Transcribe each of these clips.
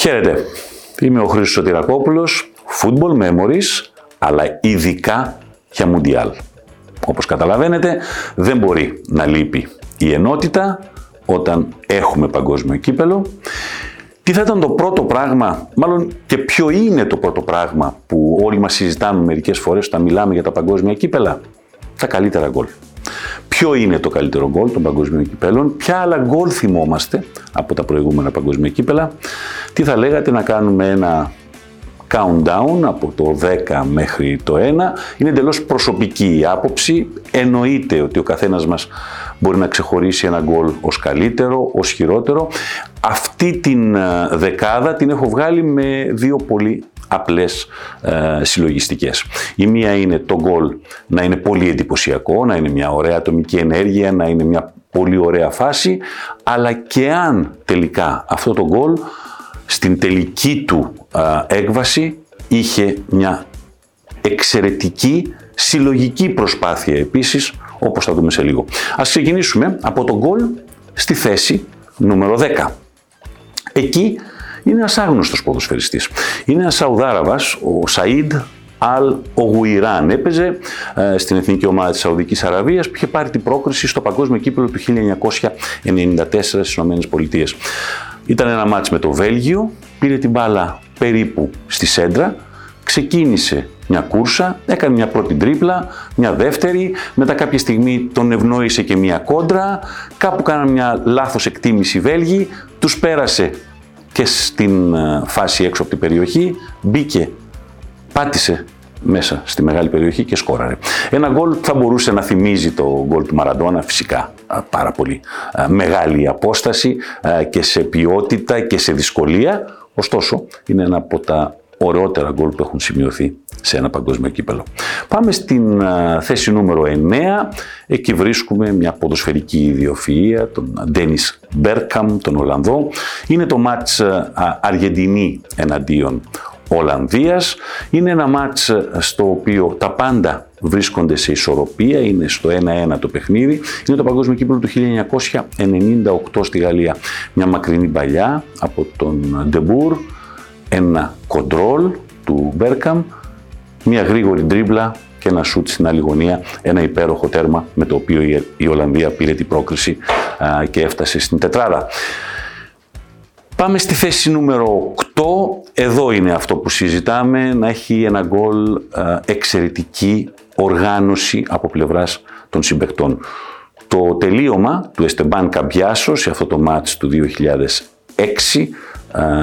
Χαίρετε, είμαι ο Χρήστος Σωτηρακόπουλος, Football Memories, αλλά ειδικά για Μουντιάλ. Όπως καταλαβαίνετε, δεν μπορεί να λείπει η ενότητα όταν έχουμε παγκόσμιο κύπελο. Τι θα ήταν το πρώτο πράγμα, μάλλον και ποιο είναι το πρώτο πράγμα που όλοι μας συζητάμε μερικές φορές όταν μιλάμε για τα παγκόσμια κύπελα; Τα καλύτερα γκολ. Ποιο είναι το καλύτερο γκολ των παγκοσμίων κυπέλων, ποια άλλα γκολ θυμόμαστε από τα προηγούμενα παγκοσμία κύπελα, τι θα λέγατε να κάνουμε ένα countdown από το 10 μέχρι το 1. Είναι εντελώς προσωπική η άποψη. Εννοείται ότι ο καθένας μας μπορεί να ξεχωρίσει ένα γκολ ως καλύτερο, ως χειρότερο. Αυτή την ε, δεκάδα την έχω βγάλει με δύο πολύ απλές ε, συλλογιστικές. Η μία είναι το γκολ να είναι πολύ εντυπωσιακό, να είναι μια ωραία ατομική ενέργεια, να είναι μια πολύ ωραία φάση, αλλά και αν τελικά αυτό το γκολ στην τελική του έκβαση είχε μια εξαιρετική συλλογική προσπάθεια επίσης, όπως θα δούμε σε λίγο. Ας ξεκινήσουμε από τον γκολ στη θέση νούμερο 10. Εκεί είναι ένας άγνωστος ποδοσφαιριστής. Είναι ένας Σαουδάραβας, ο Σαΐντ Αλ Ογουιράν. Έπαιζε ε, στην εθνική ομάδα της Σαουδικής Αραβίας που είχε πάρει την πρόκριση στο παγκόσμιο κύπελο του 1994 στις ΗΠΑ. Ήταν ένα μάτς με το Βέλγιο, πήρε την μπάλα περίπου στη σέντρα, ξεκίνησε μια κούρσα, έκανε μια πρώτη τρίπλα, μια δεύτερη, μετά κάποια στιγμή τον ευνόησε και μια κόντρα, κάπου κάναν μια λάθος εκτίμηση Βέλγοι, τους πέρασε και στην ε, φάση έξω από την περιοχή, μπήκε, πάτησε μέσα στη μεγάλη περιοχή και σκόραρε. Ένα γκολ θα μπορούσε να θυμίζει το γκολ του Μαραντόνα φυσικά πάρα πολύ μεγάλη απόσταση και σε ποιότητα και σε δυσκολία. Ωστόσο, είναι ένα από τα ωραιότερα γκολ που έχουν σημειωθεί σε ένα παγκόσμιο κύπελο. Πάμε στην θέση νούμερο 9. Εκεί βρίσκουμε μια ποδοσφαιρική ιδιοφυΐα, τον Ντένις Μπέρκαμ, τον Ολλανδό. Είναι το μάτς Αργεντινή εναντίον Ολλανδίας. Είναι ένα μάτς στο οποίο τα πάντα βρίσκονται σε ισορροπία, είναι στο 1-1 το παιχνίδι. Είναι το παγκόσμιο κύπελο του 1998 στη Γαλλία. Μια μακρινή μπαλιά από τον Ντε Μπουρ, ένα κοντρόλ του Μπέρκαμπ, μια γρήγορη ντρίμπλα και ένα σούτ στην άλλη γωνία, ένα υπέροχο τέρμα με το οποίο η Ολλανδία πήρε την πρόκριση και έφτασε στην τετράδα. Πάμε στη θέση νούμερο 8. Εδώ είναι αυτό που συζητάμε, να έχει ένα γκολ εξαιρετική οργάνωση από πλευράς των συμπεκτών. Το τελείωμα του Εστεμπάν Καμπιάσο σε αυτό το μάτς του 2006,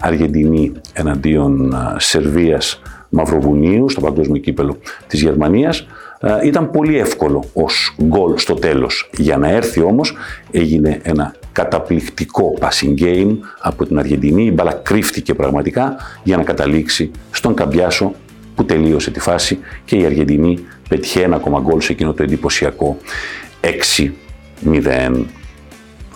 Αργεντινή εναντίον Σερβίας Μαυροβουνίου στο παγκόσμιο κύπελο της Γερμανίας, ήταν πολύ εύκολο ως γκολ στο τέλος. Για να έρθει όμως έγινε ένα καταπληκτικό passing game από την Αργεντινή. Η μπάλα κρύφτηκε πραγματικά για να καταλήξει στον Καμπιάσο που τελείωσε τη φάση και η Αργεντινή πέτυχε ένα ακόμα γκολ σε εκείνο το εντυπωσιακό 6-0.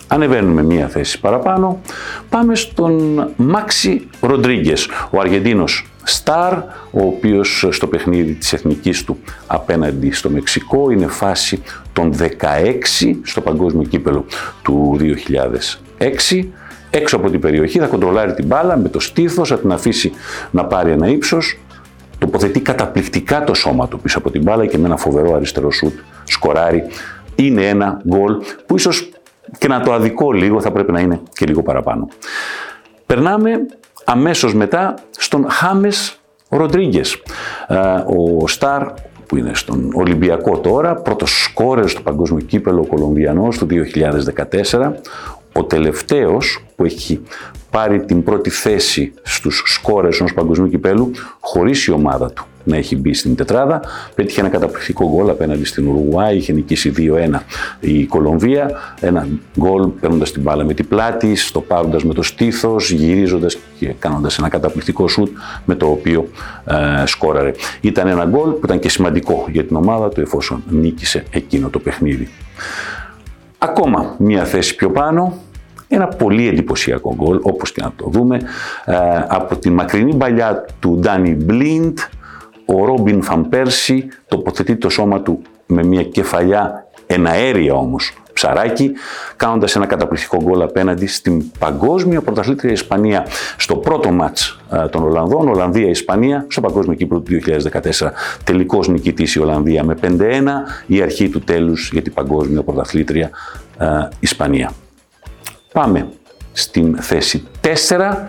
Ανεβαίνουμε μία θέση παραπάνω. Πάμε στον Μάξι Ροντρίγκες, ο Αργεντίνος Σταρ, ο οποίος στο παιχνίδι της εθνικής του απέναντι στο Μεξικό είναι φάση των 16 στο παγκόσμιο κύπελο του 2006. Έξω από την περιοχή θα κοντρολάρει την μπάλα με το στήθος, θα την αφήσει να πάρει ένα ύψος, τοποθετεί καταπληκτικά το σώμα του πίσω από την μπάλα και με ένα φοβερό αριστερό σουτ σκοράρει. Είναι ένα γκολ που ίσως και να το αδικό λίγο θα πρέπει να είναι και λίγο παραπάνω. Περνάμε αμέσως μετά στον Χάμες Ροντρίγκες. Ο Σταρ που είναι στον Ολυμπιακό τώρα, πρώτος σκόρερ στο παγκόσμιο κύπελο ο Κολομβιανός του 2014, ο τελευταίος που έχει πάρει την πρώτη θέση στους σκόρες ενός παγκοσμίου κυπέλου χωρίς η ομάδα του να έχει μπει στην τετράδα. Πέτυχε ένα καταπληκτικό γκολ απέναντι στην Ουρουγουάη, είχε νικήσει 2-1 η Κολομβία. Ένα γκολ παίρνοντας την μπάλα με την πλάτη, στο πάροντα με το στήθος, γυρίζοντας και κάνοντας ένα καταπληκτικό σουτ με το οποίο ε, σκόραρε. Ήταν ένα γκολ που ήταν και σημαντικό για την ομάδα του εφόσον νίκησε εκείνο το παιχνίδι. Ακόμα μία θέση πιο πάνω, ένα πολύ εντυπωσιακό γκολ, όπως και να το δούμε, ε, από τη μακρινή παλιά του Ντάνι Μπλίντ, ο Ρόμπιν Φαμπέρσι τοποθετεί το σώμα του με μια κεφαλιά εναέρια όμως ψαράκι, κάνοντας ένα καταπληκτικό γκολ απέναντι στην παγκόσμια πρωταθλήτρια Ισπανία στο πρώτο μάτς των Ολλανδών, Ολλανδία-Ισπανία, στο Παγκόσμιο Κύπρο του 2014. Τελικός νικητής η Ολλανδία με 5-1, η αρχή του τέλους για την παγκόσμια πρωταθλήτρια Ισπανία. Πάμε στην θέση 4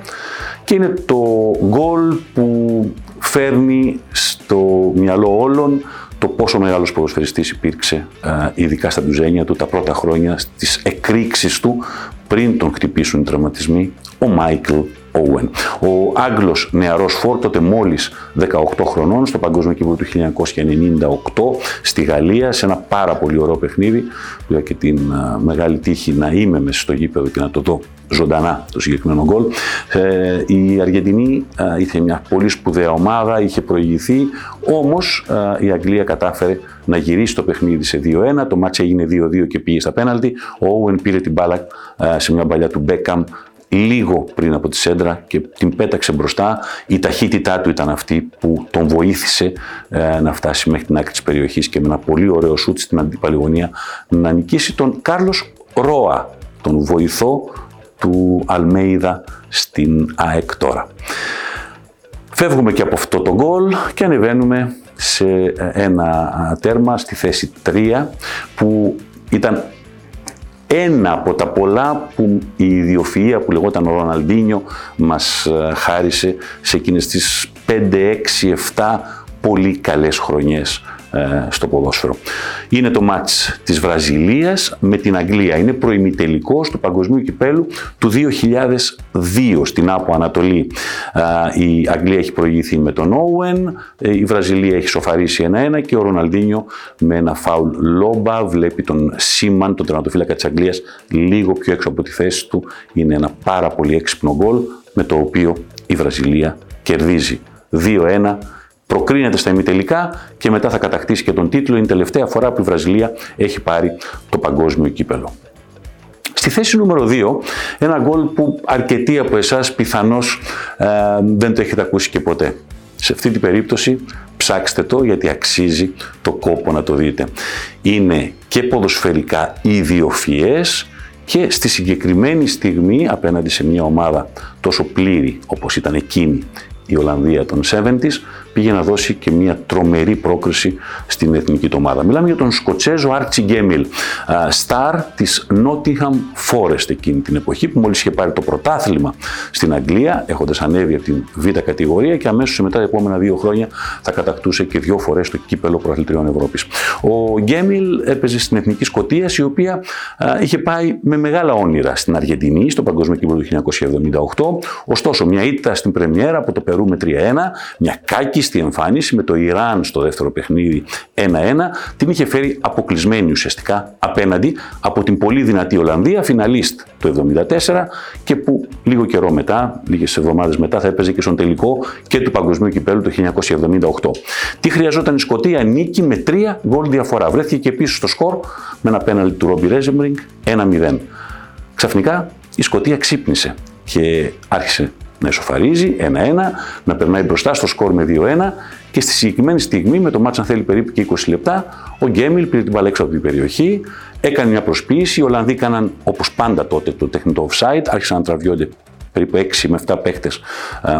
και είναι το γκολ που φέρνει στο μυαλό όλων το πόσο μεγάλος ποδοσφαιριστής υπήρξε, ειδικά στα ντουζένια του, τα πρώτα χρόνια, στις εκρήξεις του, πριν τον χτυπήσουν οι τραυματισμοί, ο Μάικλ Owen. Ο Άγγλος νεαρός φόρ, τότε μόλις 18 χρονών, στο Παγκόσμιο Κύπρο του 1998, στη Γαλλία, σε ένα πάρα πολύ ωραίο παιχνίδι, που είχα και την μεγάλη τύχη να είμαι μέσα στο γήπεδο και να το δω ζωντανά το συγκεκριμένο γκολ. Ε, η Αργεντινή ε, είχε μια πολύ σπουδαία ομάδα, είχε προηγηθεί, όμως ε, η Αγγλία κατάφερε να γυρίσει το παιχνίδι σε 2-1, το μάτς έγινε 2-2 και πήγε στα πέναλτι, ο Owen πήρε την μπάλα σε μια παλιά του Μπέκαμ λίγο πριν από τη σέντρα και την πέταξε μπροστά. Η ταχύτητά του ήταν αυτή που τον βοήθησε να φτάσει μέχρι την άκρη της περιοχής και με ένα πολύ ωραίο σούτ στην αντίπαλη γωνία να νικήσει τον Κάρλος Ρόα, τον βοηθό του Αλμέιδα στην ΑΕΚ τώρα. Φεύγουμε και από αυτό το γκολ και ανεβαίνουμε σε ένα τέρμα στη θέση 3 που ήταν ένα από τα πολλά που η ιδιοφυΐα που λεγόταν ο Ροναλντίνιο μας ε, χάρισε σε εκείνες τις 5, 6, 7 πολύ καλές χρονιές. ε, στο ποδόσφαιρο. Είναι το μάτς της Βραζιλίας με την Αγγλία. Είναι προημιτελικός του Παγκοσμίου Κυπέλου του 2002 στην Άπο Ανατολή. Ε, η Αγγλία έχει προηγηθεί με τον Όουεν, η Βραζιλία έχει σοφαρίσει 1-1 και ο Ροναλντίνιο με ένα φάουλ λόμπα βλέπει τον Σίμαν, τον τερματοφύλακα της Αγγλίας, λίγο πιο έξω από τη θέση του. Είναι ένα πάρα πολύ έξυπνο γκολ με το οποίο η Βραζιλία κερδίζει 2-1 προκρίνεται στα ημιτελικά και μετά θα κατακτήσει και τον τίτλο. Είναι η τελευταία φορά που η Βραζιλία έχει πάρει το παγκόσμιο κύπελο. Στη θέση νούμερο 2, ένα γκολ που αρκετοί από εσάς πιθανώς ε, δεν το έχετε ακούσει και ποτέ. Σε αυτή την περίπτωση ψάξτε το γιατί αξίζει το κόπο να το δείτε. Είναι και ποδοσφαιρικά ιδιοφιές και στη συγκεκριμένη στιγμή απέναντι σε μια ομάδα τόσο πλήρη όπως ήταν εκείνη η Ολλανδία των 70s πήγε να δώσει και μια τρομερή πρόκριση στην εθνική του ομάδα. Μιλάμε για τον Σκοτσέζο Άρτσι Γκέμιλ, στάρ της Nottingham Forest εκείνη την εποχή που μόλις είχε πάρει το πρωτάθλημα στην Αγγλία έχοντας ανέβει από την β' κατηγορία και αμέσως μετά τα επόμενα δύο χρόνια θα κατακτούσε και δύο φορές το κύπελο προαθλητριών Ευρώπης. Ο Γκέμιλ έπαιζε στην εθνική Σκοτία η οποία είχε πάει με μεγάλα όνειρα στην Αργεντινή στο Παγκόσμιο Κύπελο του 1978 ωστόσο μια ήττα στην Πρεμιέρα από το Περού με 3-1 μια κάκη στη εμφάνιση με το Ιράν στο δεύτερο παιχνίδι 1-1, την είχε φέρει αποκλεισμένη ουσιαστικά απέναντι από την πολύ δυνατή Ολλανδία, φιναλίστ το 1974 και που λίγο καιρό μετά, λίγες εβδομάδες μετά θα έπαιζε και στον τελικό και του Παγκοσμίου Κυπέλου το 1978. Τι χρειαζόταν η Σκωτία, νίκη με τρία γκολ διαφορά. Βρέθηκε και πίσω στο σκορ με ένα πέναλτι του Ρόμπι Ρέζεμπρινγκ 1-0. Ξαφνικά η Σκωτία ξύπνησε και άρχισε να ισοφαρίζει 1-1, να περνάει μπροστά στο σκορ με 2-1 και στη συγκεκριμένη στιγμή, με το μάτσα αν θέλει περίπου και 20 λεπτά, ο Γκέμιλ πήρε την μπάλα έξω από την περιοχή, έκανε μια προσποίηση. Οι Ολλανδοί έκαναν όπως πάντα τότε το τεχνητό offside, άρχισαν να τραβιόνται περίπου 6 με 7 παίχτες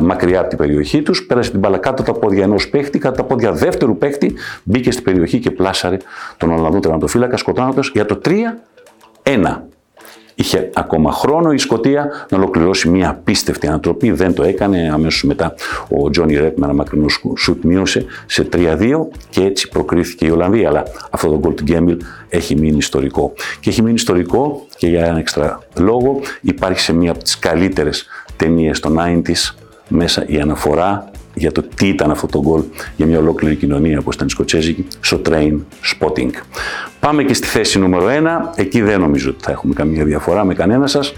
μακριά από την περιοχή τους. Πέρασε την μπάλα κάτω από τα πόδια ενός παίχτη, κάτω από τα πόδια δεύτερου παίχτη, μπήκε στην περιοχή και πλάσαρε τον Ολλανδό τερματοφύλακα, σκοτώνοντας για το 3-1. Είχε ακόμα χρόνο η Σκωτία να ολοκληρώσει μια απίστευτη ανατροπή. Δεν το έκανε. Αμέσως μετά ο Τζόνι Ρέπ με ένα μακρινό σουτ μείωσε σε 3-2 και έτσι προκρίθηκε η Ολλανδία. Αλλά αυτό το γκολ του Γκέμιλ έχει μείνει ιστορικό. Και έχει μείνει ιστορικό και για ένα έξτρα λόγο υπάρχει σε μία από τις καλύτερες ταινίες των 90s μέσα η αναφορά για το τι ήταν αυτό το γκολ για μια ολόκληρη κοινωνία όπως ήταν η Σκοτσέζικη στο Train Spotting. Πάμε και στη θέση νούμερο 1. Εκεί δεν νομίζω ότι θα έχουμε καμία διαφορά με κανένα σας.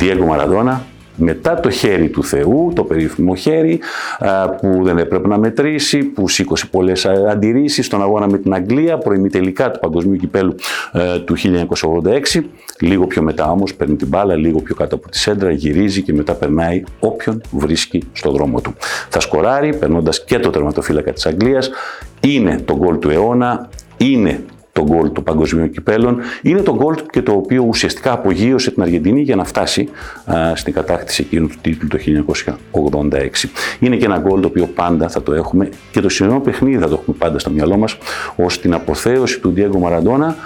Diego Maradona, μετά το χέρι του Θεού, το περίφημο χέρι που δεν έπρεπε να μετρήσει, που σήκωσε πολλές αντιρρήσεις στον αγώνα με την Αγγλία, προημιτελικά του Παγκοσμίου Κυπέλου ε, του 1986. Λίγο πιο μετά όμως παίρνει την μπάλα, λίγο πιο κάτω από τη σέντρα, γυρίζει και μετά περνάει όποιον βρίσκει στο δρόμο του. Θα σκοράρει, περνώντας και το τερματοφύλακα της Αγγλίας. Είναι το γκολ του αιώνα, είναι το γκολ των παγκοσμίων κυπέλων. Είναι το γκολ και το οποίο ουσιαστικά απογείωσε την Αργεντινή για να φτάσει στην κατάκτηση εκείνου του τίτλου το 1986. Είναι και ένα γκολ το οποίο πάντα θα το έχουμε και το σημερινό παιχνίδι θα το έχουμε πάντα στο μυαλό μας ως την αποθέωση του Διέγκο Μαραντόνα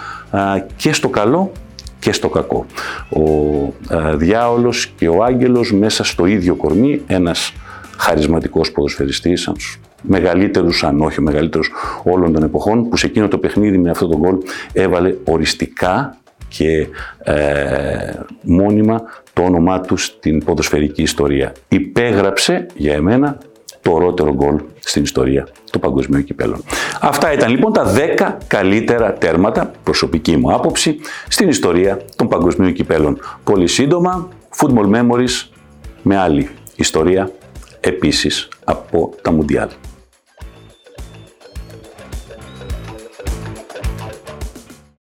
και στο καλό και στο κακό. Ο α, διάολος και ο άγγελος μέσα στο ίδιο κορμί, ένας χαρισματικός ποδοσφαιριστής, ένας μεγαλύτερους, αν όχι ο μεγαλύτερος όλων των εποχών, που σε εκείνο το παιχνίδι με αυτό το γκολ έβαλε οριστικά και ε, μόνιμα το όνομά του στην ποδοσφαιρική ιστορία. Υπέγραψε για εμένα το ορότερο γκολ στην ιστορία του παγκοσμίου κυπέλων. Αυτά ήταν λοιπόν τα 10 καλύτερα τέρματα, προσωπική μου άποψη, στην ιστορία των παγκοσμίου κυπέλων. Πολύ σύντομα, Football Memories με άλλη ιστορία επίσης από τα Μουντιάλ.